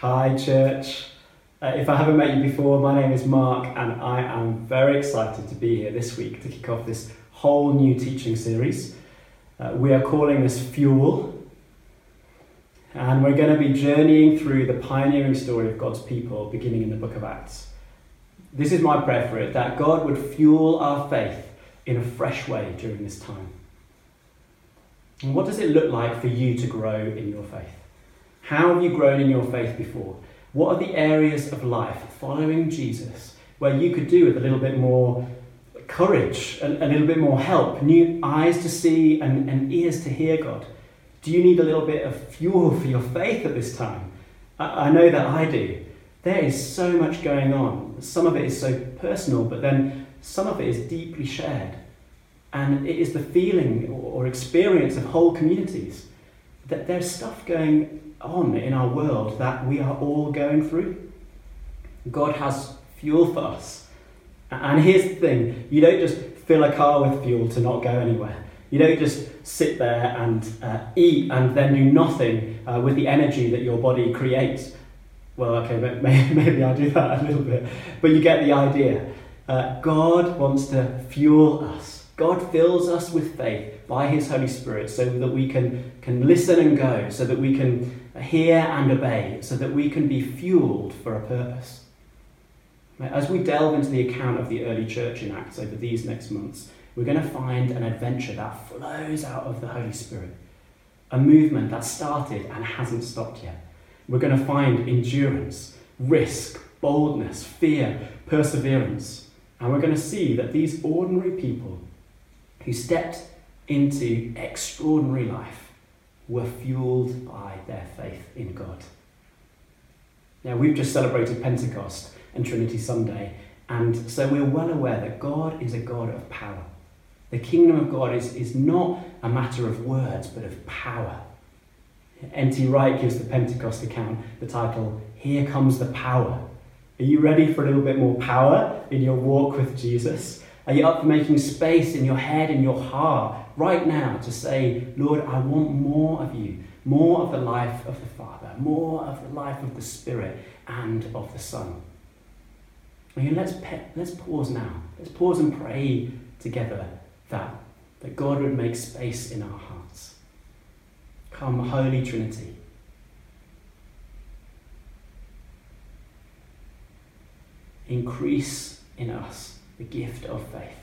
Hi, church. Uh, if I haven't met you before, my name is Mark, and I am very excited to be here this week to kick off this whole new teaching series. Uh, we are calling this Fuel, and we're going to be journeying through the pioneering story of God's people beginning in the book of Acts. This is my prayer for it that God would fuel our faith in a fresh way during this time. And what does it look like for you to grow in your faith? How have you grown in your faith before? What are the areas of life following Jesus where you could do with a little bit more courage, a, a little bit more help, new eyes to see and, and ears to hear God? Do you need a little bit of fuel for your faith at this time? I, I know that I do. There is so much going on. Some of it is so personal, but then some of it is deeply shared. And it is the feeling or experience of whole communities that there's stuff going on in our world that we are all going through. God has fuel for us. And here's the thing you don't just fill a car with fuel to not go anywhere. You don't just sit there and uh, eat and then do nothing uh, with the energy that your body creates. Well, okay, maybe, maybe I'll do that a little bit. But you get the idea. Uh, God wants to fuel us. God fills us with faith by His Holy Spirit so that we can, can listen and go, so that we can hear and obey, so that we can be fueled for a purpose. As we delve into the account of the early church in Acts over these next months, we're going to find an adventure that flows out of the Holy Spirit, a movement that started and hasn't stopped yet. We're going to find endurance, risk, boldness, fear, perseverance. And we're going to see that these ordinary people who stepped into extraordinary life were fueled by their faith in God. Now, we've just celebrated Pentecost and Trinity Sunday, and so we're well aware that God is a God of power. The kingdom of God is, is not a matter of words, but of power. N.T. Wright gives the Pentecost account the title, Here Comes the Power. Are you ready for a little bit more power in your walk with Jesus? Are you up for making space in your head, and your heart, right now to say, Lord, I want more of you, more of the life of the Father, more of the life of the Spirit and of the Son? And let's, pe- let's pause now. Let's pause and pray together that, that God would make space in our hearts. Come, Holy Trinity. Increase in us the gift of faith.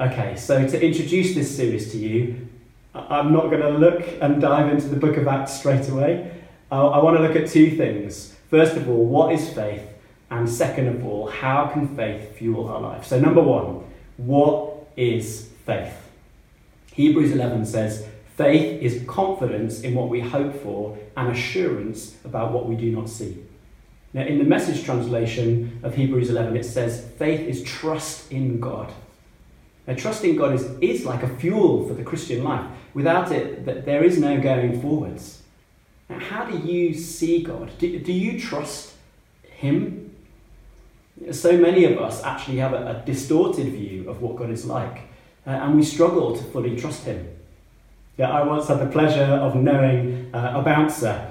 Okay, so to introduce this series to you, I'm not going to look and dive into the book of Acts straight away. I want to look at two things. First of all, what is faith? And second of all, how can faith fuel our life? So, number one, what is faith? Hebrews 11 says, Faith is confidence in what we hope for and assurance about what we do not see. Now, in the message translation of Hebrews 11, it says, faith is trust in God. Now, trust in God is, is like a fuel for the Christian life. Without it, there is no going forwards. Now, how do you see God? Do, do you trust Him? So many of us actually have a, a distorted view of what God is like, uh, and we struggle to fully trust Him. Yeah, I once had the pleasure of knowing uh, a bouncer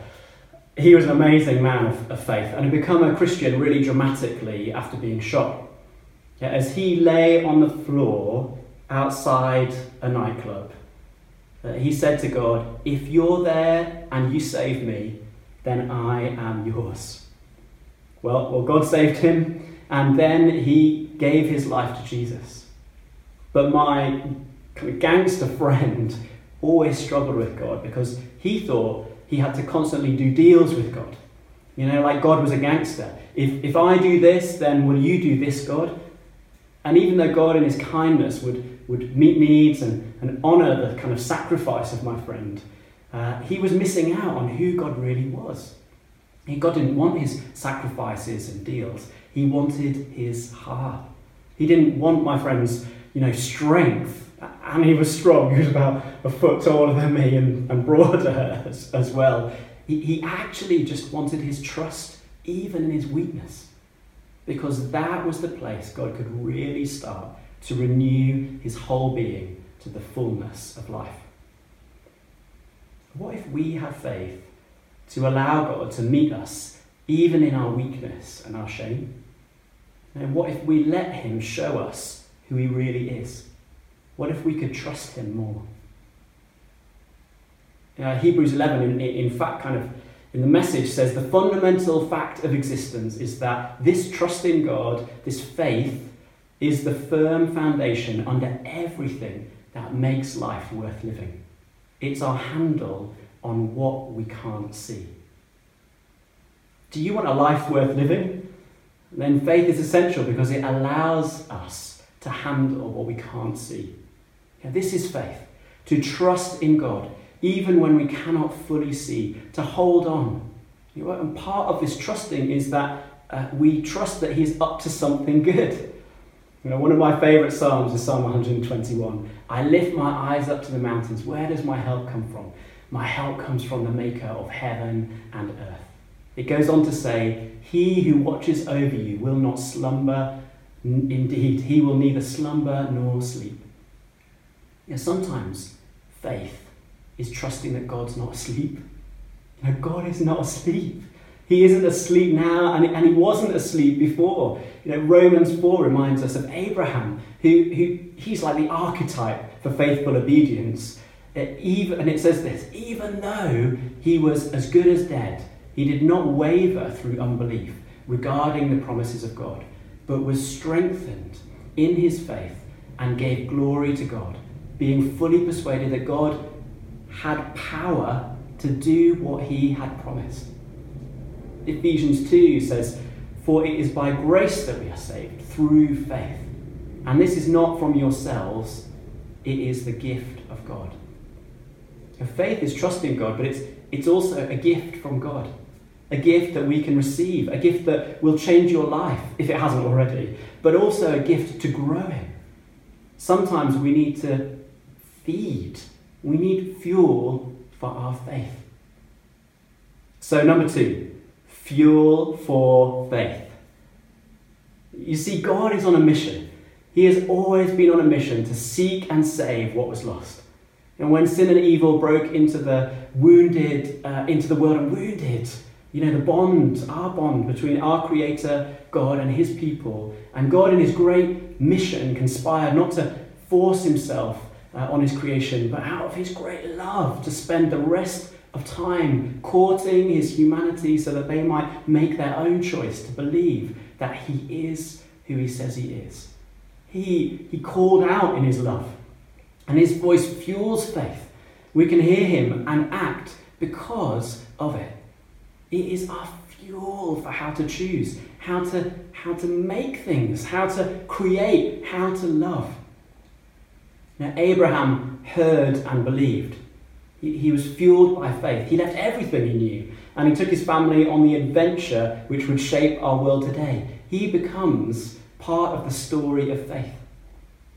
he was an amazing man of, of faith and had become a Christian really dramatically after being shot. As he lay on the floor outside a nightclub, uh, he said to God, If you're there and you save me, then I am yours. Well, well, God saved him, and then he gave his life to Jesus. But my gangster friend always struggled with God because he thought he had to constantly do deals with God. You know, like God was a gangster. If, if I do this, then will you do this, God? And even though God, in his kindness, would, would meet needs and, and honour the kind of sacrifice of my friend, uh, he was missing out on who God really was. God didn't want his sacrifices and deals, he wanted his heart. He didn't want my friend's you know, strength and he was strong. He was about a foot taller than me and, and broader as, as well. He, he actually just wanted his trust, even in his weakness, because that was the place God could really start to renew his whole being to the fullness of life. What if we have faith to allow God to meet us even in our weakness and our shame? And what if we let Him show us who He really is? What if we could trust Him more? Uh, Hebrews 11, in, in fact, kind of in the message says the fundamental fact of existence is that this trust in God, this faith, is the firm foundation under everything that makes life worth living. It's our handle on what we can't see. Do you want a life worth living? Then faith is essential because it allows us to handle what we can't see. This is faith to trust in God even when we cannot fully see, to hold on. You know, and part of this trusting is that uh, we trust that He's up to something good. You know, one of my favourite psalms is Psalm 121. I lift my eyes up to the mountains. Where does my help come from? My help comes from the Maker of heaven and earth. It goes on to say, He who watches over you will not slumber. Indeed, he will neither slumber nor sleep. You know, sometimes faith is trusting that God's not asleep. You know, God is not asleep. He isn't asleep now, and, and he wasn't asleep before. You know, Romans 4 reminds us of Abraham, who, who he's like the archetype for faithful obedience. It, uh, even, and it says this even though he was as good as dead, he did not waver through unbelief regarding the promises of God, but was strengthened in his faith and gave glory to God, being fully persuaded that God had power to do what he had promised. Ephesians 2 says, For it is by grace that we are saved, through faith. And this is not from yourselves, it is the gift of God. faith is trusting God, but it's, it's also a gift from God. A gift that we can receive, a gift that will change your life, if it hasn't already, but also a gift to grow in. Sometimes we need to feed we need fuel for our faith. So, number two, fuel for faith. You see, God is on a mission. He has always been on a mission to seek and save what was lost. And when sin and evil broke into the wounded, uh, into the world and wounded, you know, the bond, our bond between our Creator, God, and His people, and God in His great mission conspired not to force Himself uh, on his creation, but out of his great love to spend the rest of time courting his humanity so that they might make their own choice to believe that he is who he says he is. He, he called out in his love, and his voice fuels faith. We can hear him and act because of it. It is our fuel for how to choose, how to, how to make things, how to create, how to love. Now, Abraham heard and believed. He, he was fueled by faith. He left everything he knew and he took his family on the adventure which would shape our world today. He becomes part of the story of faith.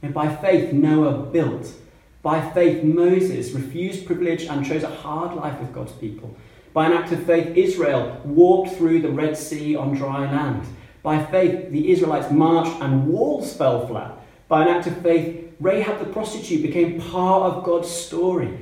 And by faith, Noah built. By faith, Moses refused privilege and chose a hard life with God's people. By an act of faith, Israel walked through the Red Sea on dry land. By faith, the Israelites marched and walls fell flat. By an act of faith, Rahab the prostitute became part of God's story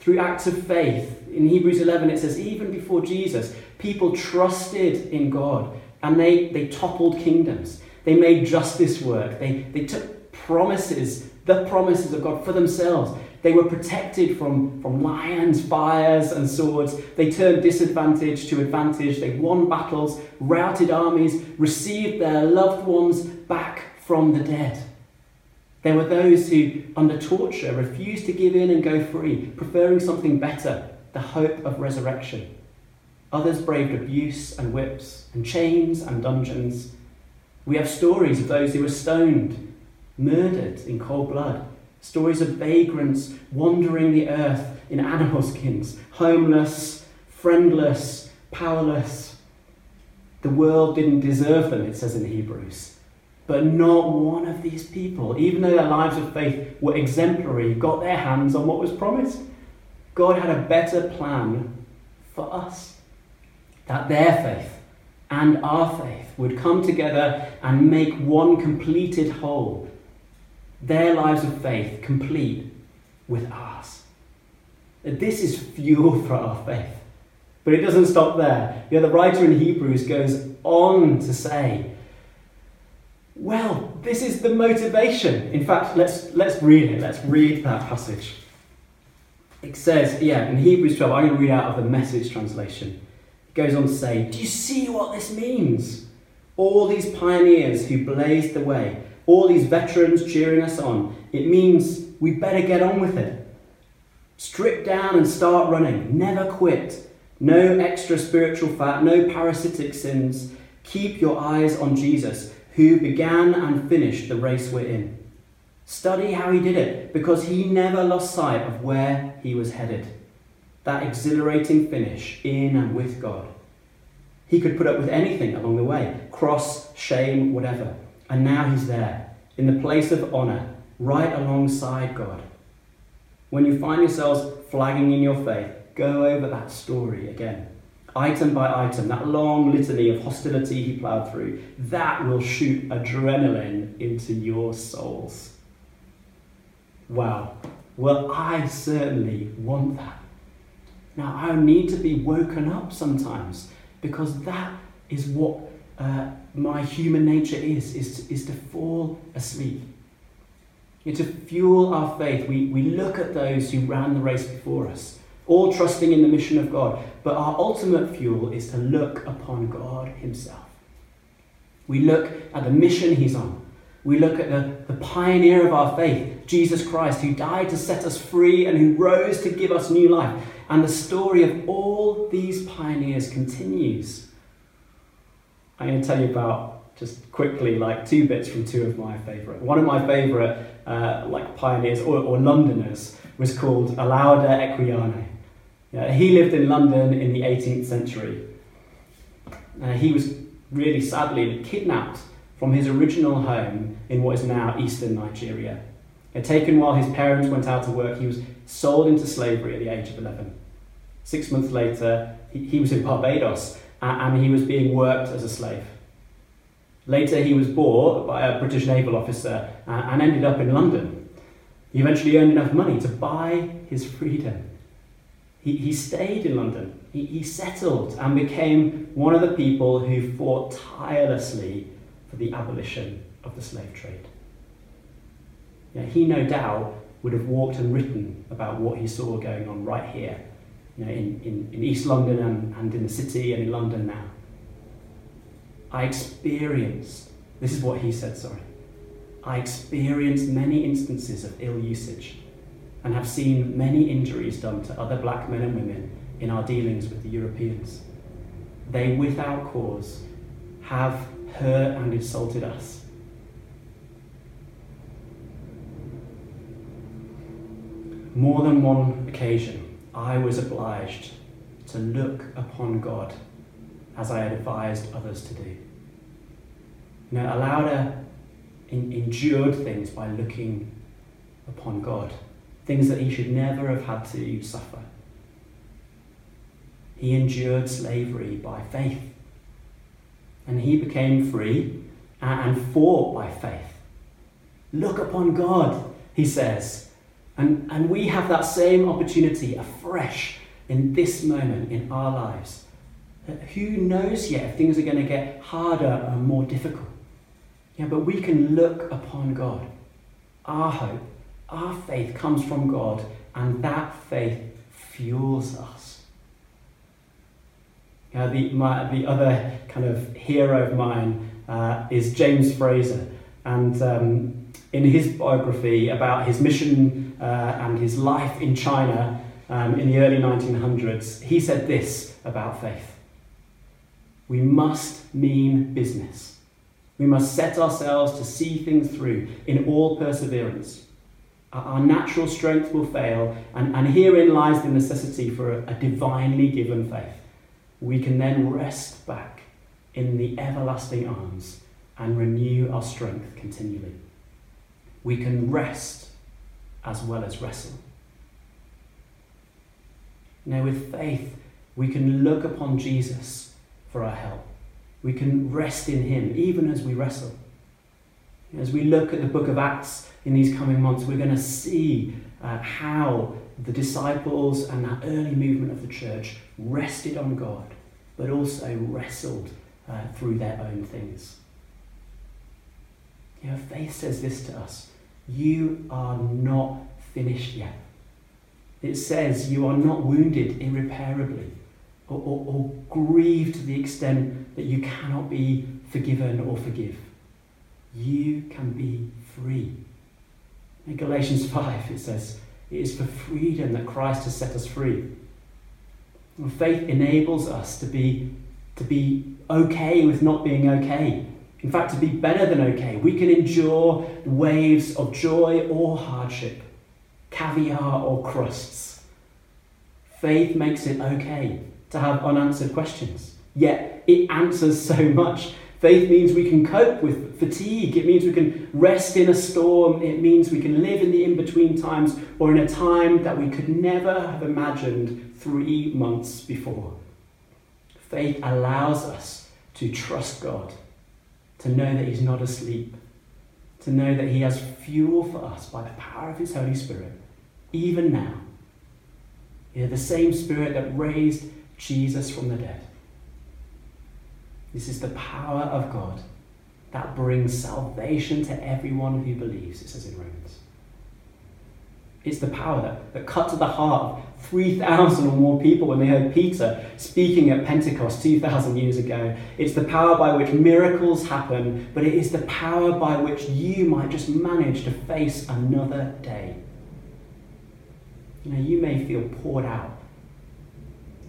through acts of faith. In Hebrews 11, it says, even before Jesus, people trusted in God and they, they toppled kingdoms. They made justice work. They, they took promises, the promises of God for themselves. They were protected from, from lions, fires, and swords. They turned disadvantage to advantage. They won battles, routed armies, received their loved ones back from the dead. There were those who, under torture, refused to give in and go free, preferring something better, the hope of resurrection. Others braved abuse and whips, and chains and dungeons. We have stories of those who were stoned, murdered in cold blood, stories of vagrants wandering the earth in animal skins, homeless, friendless, powerless. The world didn't deserve them, it says in Hebrews. But not one of these people, even though their lives of faith were exemplary, got their hands on what was promised. God had a better plan for us. That their faith and our faith would come together and make one completed whole. Their lives of faith complete with ours. This is fuel for our faith. But it doesn't stop there. You know, the writer in Hebrews goes on to say, well, this is the motivation. In fact, let's, let's read it. Let's read that passage. It says, yeah, in Hebrews 12, I'm going to read out of the message translation. It goes on to say, Do you see what this means? All these pioneers who blazed the way, all these veterans cheering us on, it means we better get on with it. Strip down and start running. Never quit. No extra spiritual fat, no parasitic sins. Keep your eyes on Jesus, who began and finished the race we're in. Study how he did it, because he never lost sight of where he was headed. That exhilarating finish in and with God. He could put up with anything along the way cross, shame, whatever. And now he's there, in the place of honour, right alongside God. When you find yourselves flagging in your faith, go over that story again. Item by item, that long litany of hostility he ploughed through, that will shoot adrenaline into your souls. Wow. Well, I certainly want that. Now, I need to be woken up sometimes because that is what uh, my human nature is, is to, is to fall asleep. You know, to fuel our faith, we, we look at those who ran the race before us all trusting in the mission of God. But our ultimate fuel is to look upon God Himself. We look at the mission He's on. We look at the, the pioneer of our faith, Jesus Christ, who died to set us free and who rose to give us new life. And the story of all these pioneers continues. I'm going to tell you about just quickly, like two bits from two of my favourite. One of my favourite, uh, like pioneers or, or Londoners, was called Olaudah Equiano. He lived in London in the 18th century. Uh, he was really sadly kidnapped from his original home in what is now eastern Nigeria. Uh, taken while his parents went out to work, he was sold into slavery at the age of 11. Six months later, he, he was in Barbados and he was being worked as a slave. Later, he was bought by a British naval officer and ended up in London. He eventually earned enough money to buy his freedom he, he stayed in London. He, he settled and became one of the people who fought tirelessly for the abolition of the slave trade. He no doubt would have walked and written about what he saw going on right here, you know, in, in, in East London and, and in the city and in London now. I experienced, this is what he said, sorry, I experienced many instances of ill usage and have seen many injuries done to other black men and women in our dealings with the Europeans. They, without cause, have hurt and insulted us. More than one occasion, I was obliged to look upon God as I had advised others to do. You know, Olaudah endured things by looking upon God things that he should never have had to suffer. He endured slavery by faith, and he became free and fought by faith. Look upon God, he says. And, and we have that same opportunity afresh in this moment in our lives. Who knows yet if things are going to get harder and more difficult? Yeah, but we can look upon God. Our hope our faith comes from God, and that faith fuels us. Know, the, my, the other kind of hero of mine uh, is James Fraser. And um, in his biography about his mission uh, and his life in China um, in the early 1900s, he said this about faith We must mean business. We must set ourselves to see things through in all perseverance. Our natural strength will fail, and, and herein lies the necessity for a, a divinely given faith. We can then rest back in the everlasting arms and renew our strength continually. We can rest as well as wrestle. Now, with faith, we can look upon Jesus for our help. We can rest in Him even as we wrestle. As we look at the book of Acts in these coming months, we're going to see uh, how the disciples and that early movement of the church rested on God, but also wrestled uh, through their own things. You know, faith says this to us you are not finished yet. It says you are not wounded irreparably or, or, or grieved to the extent that you cannot be forgiven or forgive. You can be free. In Galatians 5, it says, It is for freedom that Christ has set us free. And faith enables us to be, to be okay with not being okay. In fact, to be better than okay. We can endure waves of joy or hardship, caviar or crusts. Faith makes it okay to have unanswered questions, yet it answers so much Faith means we can cope with fatigue. It means we can rest in a storm. It means we can live in the in between times or in a time that we could never have imagined three months before. Faith allows us to trust God, to know that He's not asleep, to know that He has fuel for us by the power of His Holy Spirit, even now. You know, the same Spirit that raised Jesus from the dead this is the power of God that brings salvation to everyone who believes, it says in Romans. It's the power that, that cut to the heart of 3,000 or more people when they heard Peter speaking at Pentecost 2,000 years ago. It's the power by which miracles happen, but it is the power by which you might just manage to face another day. You know, you may feel poured out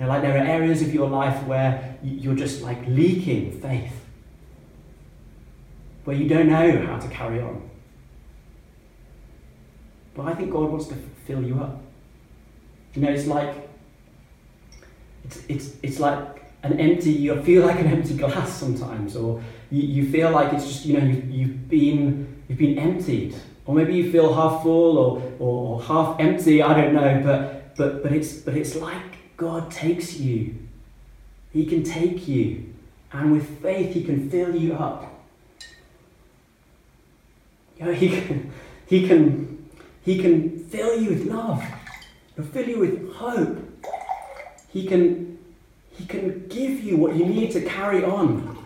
know, like there are areas of your life where you're just like leaking faith, where you don't know how to carry on. But I think God wants to fill you up. You know, it's like it's it's it's like an empty. You feel like an empty glass sometimes, or you, you feel like it's just you know you, you've been you've been emptied, or maybe you feel half full or, or, or half empty. I don't know, but but but it's but it's like God takes you. He can take you. And with faith, He can fill you up. You know, he, can, he, can, he can fill you with love. He'll fill you with hope. He can, he can give you what you need to carry on.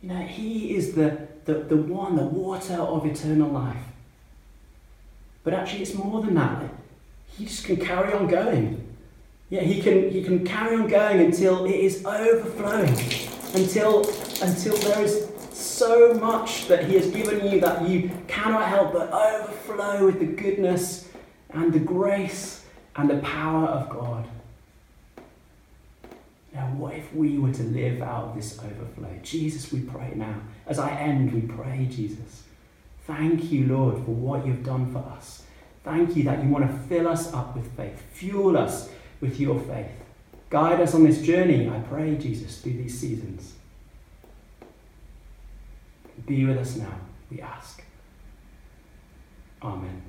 You know, He is the, the, the one, the water of eternal life. But actually, it's more than that he just can carry on going. Yeah, he can, he can carry on going until it is overflowing, until, until there is so much that he has given you that you cannot help but overflow with the goodness and the grace and the power of God. Now, what if we were to live out of this overflow? Jesus, we pray now. As I end, we pray, Jesus. Thank you, Lord, for what you've done for us. Thank you that you want to fill us up with faith, fuel us with your faith. Guide us on this journey, I pray, Jesus, through these seasons. Be with us now, we ask. Amen.